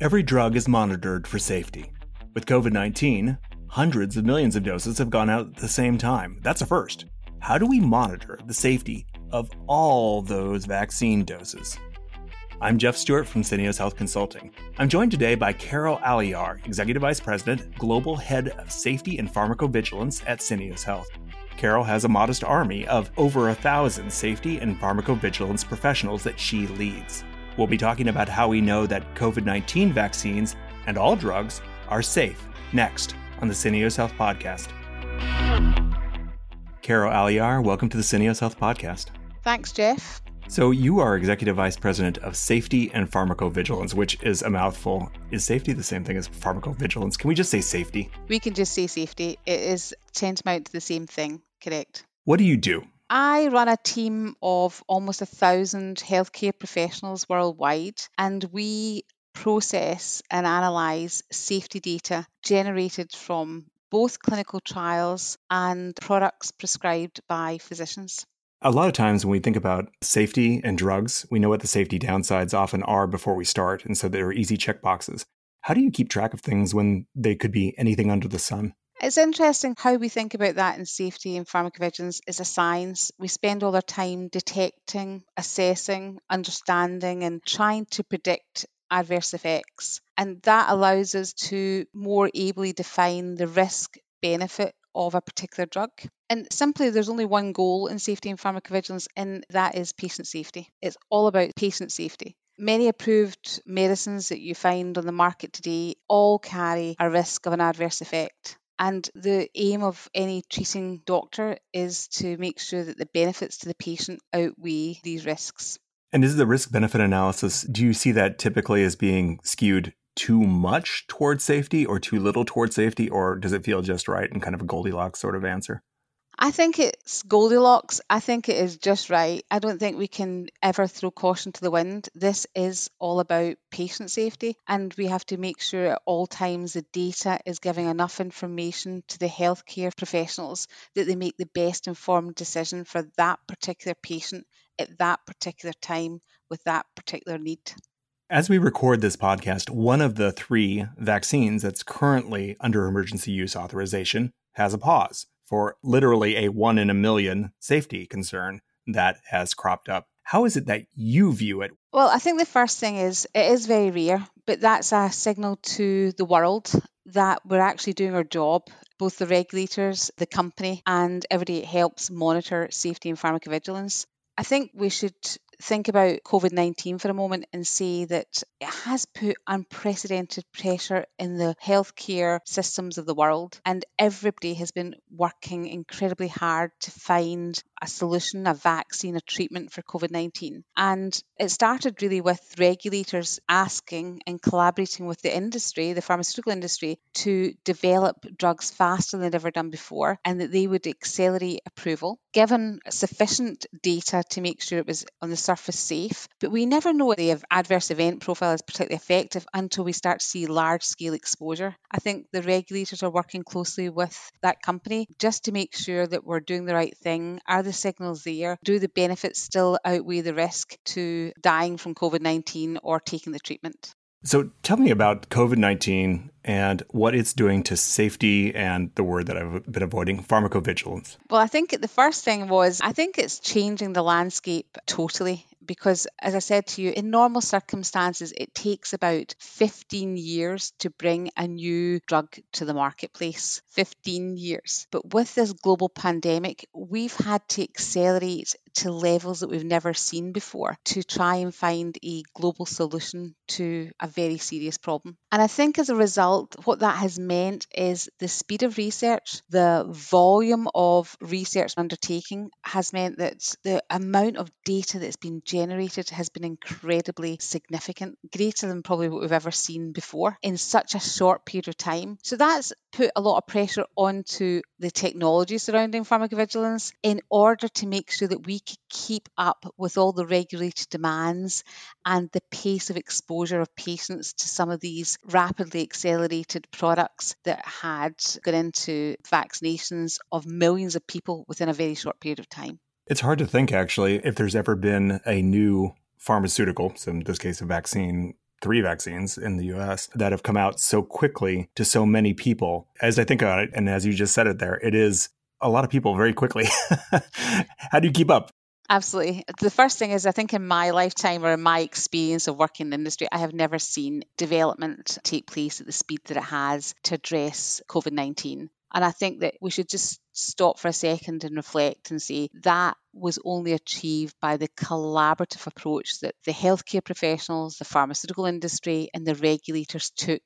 Every drug is monitored for safety. With COVID 19, hundreds of millions of doses have gone out at the same time. That's a first. How do we monitor the safety of all those vaccine doses? I'm Jeff Stewart from Syneos Health Consulting. I'm joined today by Carol Aliyar, Executive Vice President, Global Head of Safety and Pharmacovigilance at Syneos Health. Carol has a modest army of over a thousand safety and pharmacovigilance professionals that she leads. We'll be talking about how we know that COVID 19 vaccines and all drugs are safe next on the Syneos Health Podcast. Carol Aliyar, welcome to the Syneos Health Podcast. Thanks, Jeff. So, you are Executive Vice President of Safety and Pharmacovigilance, which is a mouthful. Is safety the same thing as pharmacovigilance? Can we just say safety? We can just say safety. It is tantamount to the same thing, correct? What do you do? I run a team of almost a thousand healthcare professionals worldwide, and we process and analyse safety data generated from both clinical trials and products prescribed by physicians. A lot of times when we think about safety and drugs, we know what the safety downsides often are before we start, and so they're easy checkboxes. How do you keep track of things when they could be anything under the sun? It's interesting how we think about that in safety and pharmacovigilance is a science. We spend all our time detecting, assessing, understanding, and trying to predict adverse effects. And that allows us to more ably define the risk benefit of a particular drug. And simply, there's only one goal in safety and pharmacovigilance, and that is patient safety. It's all about patient safety. Many approved medicines that you find on the market today all carry a risk of an adverse effect. And the aim of any treating doctor is to make sure that the benefits to the patient outweigh these risks. And is the risk benefit analysis, do you see that typically as being skewed too much towards safety or too little towards safety, or does it feel just right and kind of a Goldilocks sort of answer? I think it's Goldilocks. I think it is just right. I don't think we can ever throw caution to the wind. This is all about patient safety, and we have to make sure at all times the data is giving enough information to the healthcare professionals that they make the best informed decision for that particular patient at that particular time with that particular need. As we record this podcast, one of the three vaccines that's currently under emergency use authorization has a pause for literally a one in a million safety concern that has cropped up. How is it that you view it? Well, I think the first thing is it is very rare, but that's a signal to the world that we're actually doing our job. Both the regulators, the company, and everybody helps monitor safety and pharmacovigilance. I think we should think about COVID 19 for a moment and say that it has put unprecedented pressure in the healthcare systems of the world, and everybody has been working incredibly hard to find a solution, a vaccine, a treatment for COVID 19. And it started really with regulators asking and collaborating with the industry, the pharmaceutical industry, to develop drugs faster than they'd ever done before and that they would accelerate approval, given sufficient data to make sure it was on the surface safe. But we never know the adverse event profile is particularly effective until we start to see large scale exposure. I think the regulators are working closely with that company just to make sure that we're doing the right thing. Are the signals there? Do the benefits still outweigh the risk to dying from COVID 19 or taking the treatment? So tell me about COVID 19 and what it's doing to safety and the word that I've been avoiding, pharmacovigilance. Well, I think the first thing was I think it's changing the landscape totally because, as I said to you, in normal circumstances, it takes about 15 years to bring a new drug to the marketplace. 15 years. But with this global pandemic, we've had to accelerate to levels that we've never seen before to try and find a global solution to a very serious problem. And I think as a result, what that has meant is the speed of research, the volume of research undertaking has meant that the amount of data that's been generated has been incredibly significant, greater than probably what we've ever seen before in such a short period of time. So that's put a lot of pressure onto the technology surrounding pharmacovigilance in order to make sure that we could keep up with all the regulated demands and the pace of exposure of patients to some of these rapidly accelerated products that had got into vaccinations of millions of people within a very short period of time. It's hard to think, actually, if there's ever been a new pharmaceutical, so in this case, a vaccine, three vaccines in the US that have come out so quickly to so many people. As I think about it, and as you just said it there, it is a lot of people very quickly. How do you keep up? Absolutely. The first thing is, I think in my lifetime or in my experience of working in the industry, I have never seen development take place at the speed that it has to address COVID 19. And I think that we should just stop for a second and reflect and say that was only achieved by the collaborative approach that the healthcare professionals, the pharmaceutical industry, and the regulators took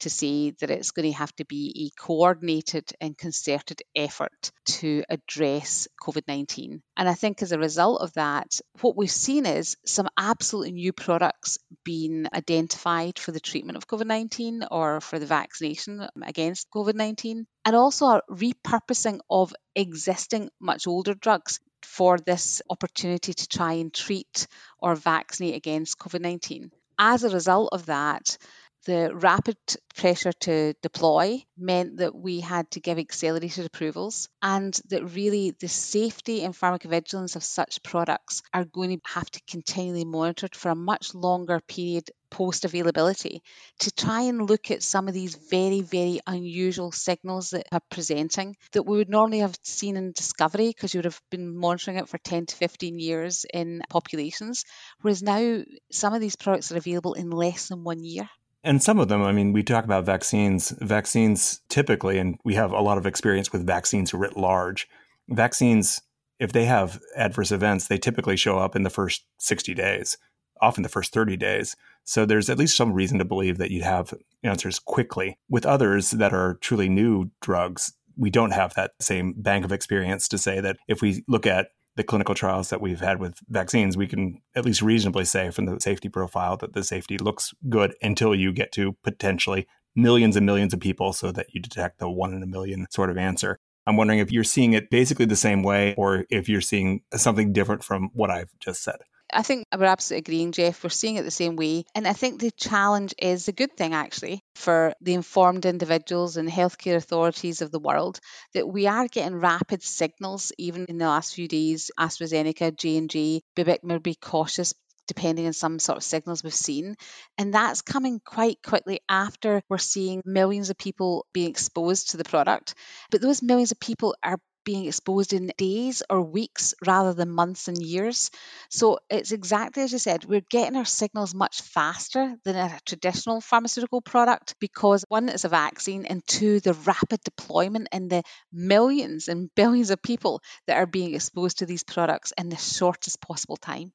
to say that it's going to have to be a coordinated and concerted effort to address COVID 19. And I think as a result of that, what we've seen is some absolutely new products being identified for the treatment of COVID 19 or for the vaccination against COVID 19, and also a repurposing of existing much older drugs for this opportunity to try and treat or vaccinate against COVID 19. As a result of that, the rapid pressure to deploy meant that we had to give accelerated approvals, and that really the safety and pharmacovigilance of such products are going to have to continually monitored for a much longer period post availability to try and look at some of these very, very unusual signals that are presenting that we would normally have seen in discovery because you would have been monitoring it for 10 to 15 years in populations. Whereas now, some of these products are available in less than one year. And some of them, I mean, we talk about vaccines. Vaccines typically, and we have a lot of experience with vaccines writ large. Vaccines, if they have adverse events, they typically show up in the first 60 days, often the first 30 days. So there's at least some reason to believe that you'd have answers quickly. With others that are truly new drugs, we don't have that same bank of experience to say that if we look at the clinical trials that we've had with vaccines, we can at least reasonably say from the safety profile that the safety looks good until you get to potentially millions and millions of people so that you detect the one in a million sort of answer. I'm wondering if you're seeing it basically the same way or if you're seeing something different from what I've just said. I think we're absolutely agreeing, Jeff. We're seeing it the same way. And I think the challenge is a good thing, actually, for the informed individuals and healthcare authorities of the world that we are getting rapid signals, even in the last few days. AstraZeneca, J&J, Bibic may be cautious depending on some sort of signals we've seen. And that's coming quite quickly after we're seeing millions of people being exposed to the product. But those millions of people are being exposed in days or weeks rather than months and years. So it's exactly as you said, we're getting our signals much faster than a traditional pharmaceutical product because one, it's a vaccine, and two, the rapid deployment and the millions and billions of people that are being exposed to these products in the shortest possible time.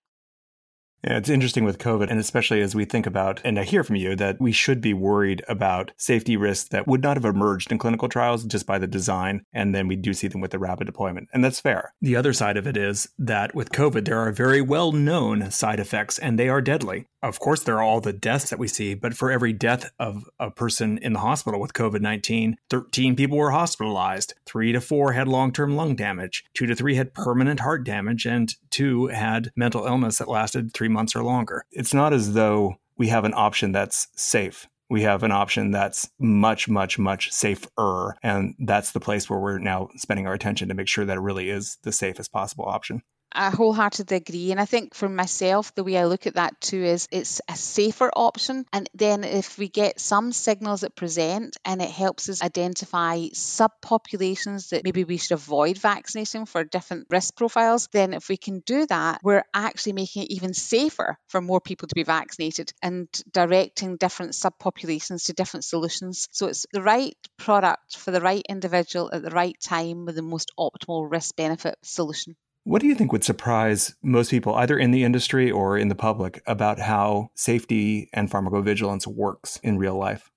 Yeah, it's interesting with COVID, and especially as we think about, and I hear from you that we should be worried about safety risks that would not have emerged in clinical trials just by the design. And then we do see them with the rapid deployment. And that's fair. The other side of it is that with COVID, there are very well known side effects, and they are deadly. Of course, there are all the deaths that we see, but for every death of a person in the hospital with COVID 19, 13 people were hospitalized, three to four had long term lung damage, two to three had permanent heart damage, and two had mental illness that lasted three months or longer. It's not as though we have an option that's safe. We have an option that's much, much, much safer. And that's the place where we're now spending our attention to make sure that it really is the safest possible option. I wholeheartedly agree. And I think for myself, the way I look at that too is it's a safer option. And then if we get some signals that present and it helps us identify subpopulations that maybe we should avoid vaccination for different risk profiles, then if we can do that, we're actually making it even safer for more people to be vaccinated and directing different subpopulations to different solutions. So it's the right product for the right individual at the right time with the most optimal risk benefit solution. What do you think would surprise most people, either in the industry or in the public, about how safety and pharmacovigilance works in real life?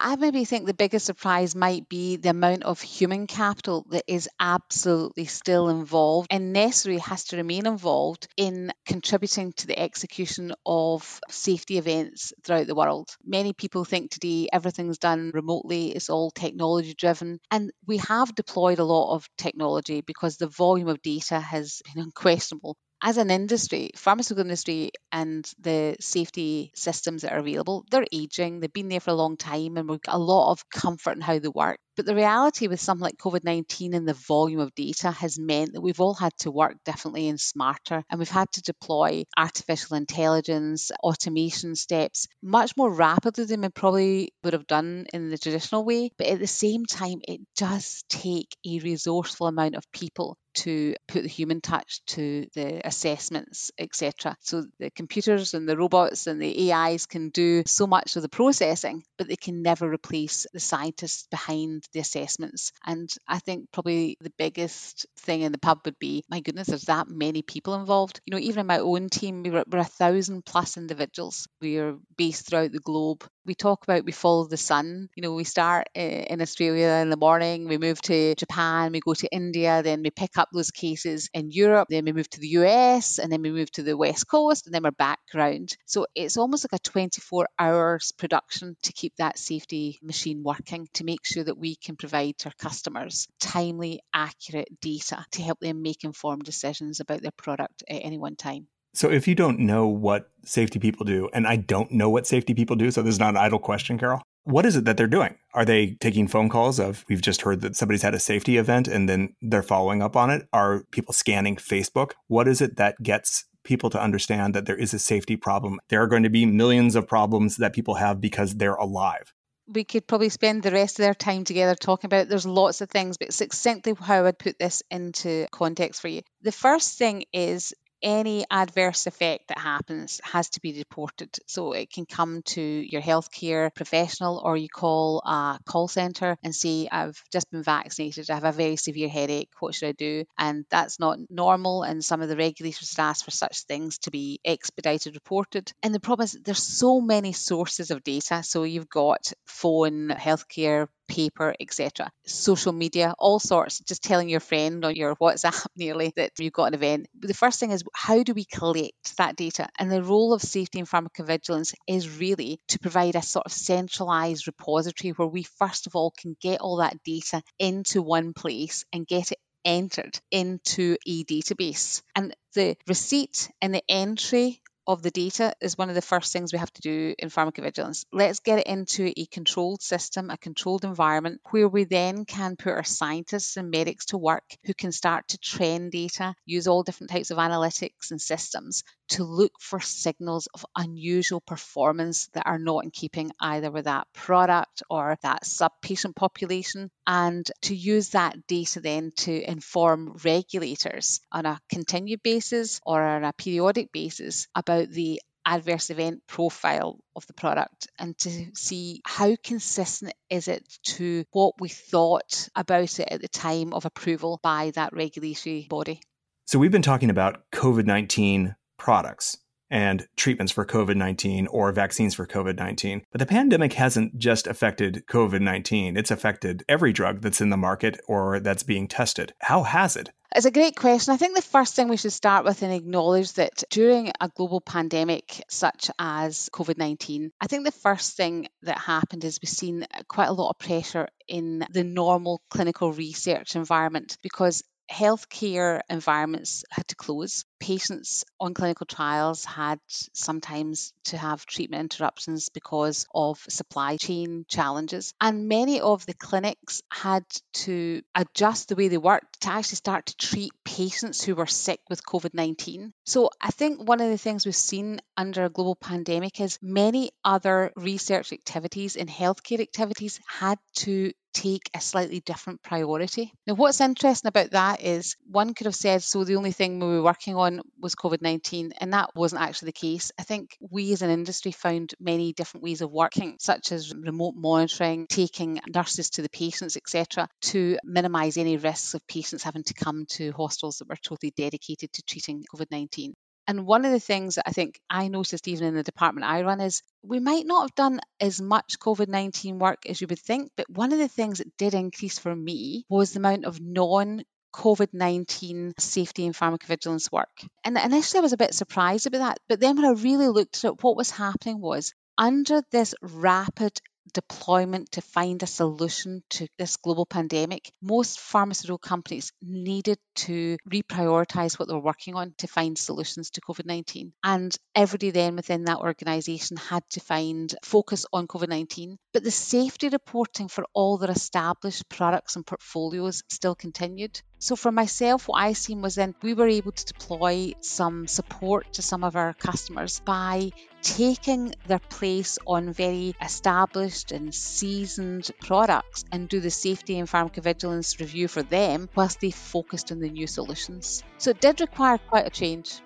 I maybe think the biggest surprise might be the amount of human capital that is absolutely still involved and necessarily has to remain involved in contributing to the execution of safety events throughout the world. Many people think today everything's done remotely, it's all technology driven, and we have deployed a lot of technology because the volume of data has been unquestionable as an industry, pharmaceutical industry and the safety systems that are available, they're aging, they've been there for a long time, and we've got a lot of comfort in how they work. But the reality with something like COVID 19 and the volume of data has meant that we've all had to work differently and smarter, and we've had to deploy artificial intelligence, automation steps much more rapidly than we probably would have done in the traditional way. But at the same time, it does take a resourceful amount of people to put the human touch to the assessments, etc. So the computers and the robots and the AIs can do so much of the processing, but they can never replace the scientists behind the assessments. And I think probably the biggest thing in the pub would be, my goodness, there's that many people involved. You know, even in my own team, we we're, we're a thousand plus individuals. We are based throughout the globe we talk about we follow the sun. You know, we start uh, in Australia in the morning, we move to Japan, we go to India, then we pick up those cases in Europe, then we move to the US, and then we move to the West Coast, and then we're back around. So it's almost like a 24 hours production to keep that safety machine working to make sure that we can provide to our customers timely, accurate data to help them make informed decisions about their product at any one time. So if you don't know what safety people do, and I don't know what safety people do, so this is not an idle question, Carol. What is it that they're doing? Are they taking phone calls of we've just heard that somebody's had a safety event and then they're following up on it? Are people scanning Facebook? What is it that gets people to understand that there is a safety problem? There are going to be millions of problems that people have because they're alive we could probably spend the rest of their time together talking about it. There's lots of things, but succinctly how I'd put this into context for you. The first thing is any adverse effect that happens has to be reported. So it can come to your healthcare professional or you call a call centre and say, I've just been vaccinated, I have a very severe headache, what should I do? And that's not normal. And some of the regulators ask for such things to be expedited reported. And the problem is there's so many sources of data. So you've got phone, healthcare paper, etc. Social media, all sorts, just telling your friend on your WhatsApp nearly that you've got an event. The first thing is how do we collect that data? And the role of safety and pharmacovigilance is really to provide a sort of centralized repository where we first of all can get all that data into one place and get it entered into a database. And the receipt and the entry of the data is one of the first things we have to do in pharmacovigilance. Let's get it into a controlled system, a controlled environment where we then can put our scientists and medics to work who can start to trend data, use all different types of analytics and systems to look for signals of unusual performance that are not in keeping either with that product or that sub patient population, and to use that data then to inform regulators on a continued basis or on a periodic basis about the adverse event profile of the product and to see how consistent is it to what we thought about it at the time of approval by that regulatory body. So, we've been talking about COVID 19 products and treatments for COVID 19 or vaccines for COVID 19. But the pandemic hasn't just affected COVID 19, it's affected every drug that's in the market or that's being tested. How has it? It's a great question. I think the first thing we should start with and acknowledge that during a global pandemic such as COVID 19, I think the first thing that happened is we've seen quite a lot of pressure in the normal clinical research environment because healthcare environments had to close. Patients on clinical trials had sometimes to have treatment interruptions because of supply chain challenges. And many of the clinics had to adjust the way they worked to actually start to treat patients who were sick with COVID 19. So I think one of the things we've seen under a global pandemic is many other research activities and healthcare activities had to take a slightly different priority. Now, what's interesting about that is one could have said, so the only thing we were working on was COVID 19, and that wasn't actually the case. I think we as an industry found many different ways of working, such as remote monitoring, taking nurses to the patients, etc., to minimise any risks of patients having to come to hospitals that were totally dedicated to treating COVID 19. And one of the things that I think I noticed even in the department I run is we might not have done as much COVID 19 work as you would think, but one of the things that did increase for me was the amount of non COVID 19 safety and pharmacovigilance work. And initially I was a bit surprised about that. But then when I really looked at what was happening was under this rapid deployment to find a solution to this global pandemic, most pharmaceutical companies needed to reprioritize what they were working on to find solutions to COVID 19. And everybody then within that organization had to find focus on COVID 19. But the safety reporting for all their established products and portfolios still continued. So for myself, what I seen was then we were able to deploy some support to some of our customers by taking their place on very established and seasoned products and do the safety and pharmacovigilance review for them whilst they focused on the new solutions. So it did require quite a change.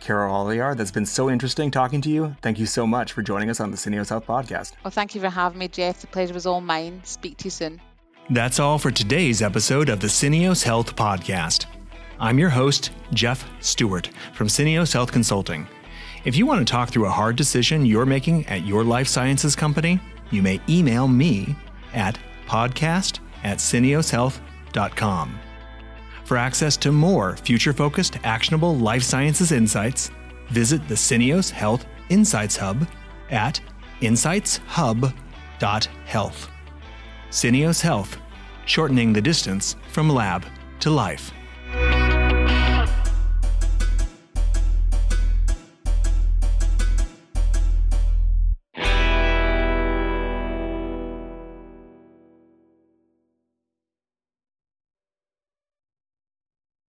Carol Aliyar, that's been so interesting talking to you. Thank you so much for joining us on the Syneos Health podcast. Well, thank you for having me, Jeff. The pleasure was all mine. Speak to you soon. That's all for today's episode of the Syneos Health Podcast. I'm your host, Jeff Stewart from Syneos Health Consulting. If you want to talk through a hard decision you're making at your life sciences company, you may email me at podcast at syneoshealth.com. For access to more future focused, actionable life sciences insights, visit the Syneos Health Insights Hub at insightshub.health. Syneos Health, shortening the distance from lab to life.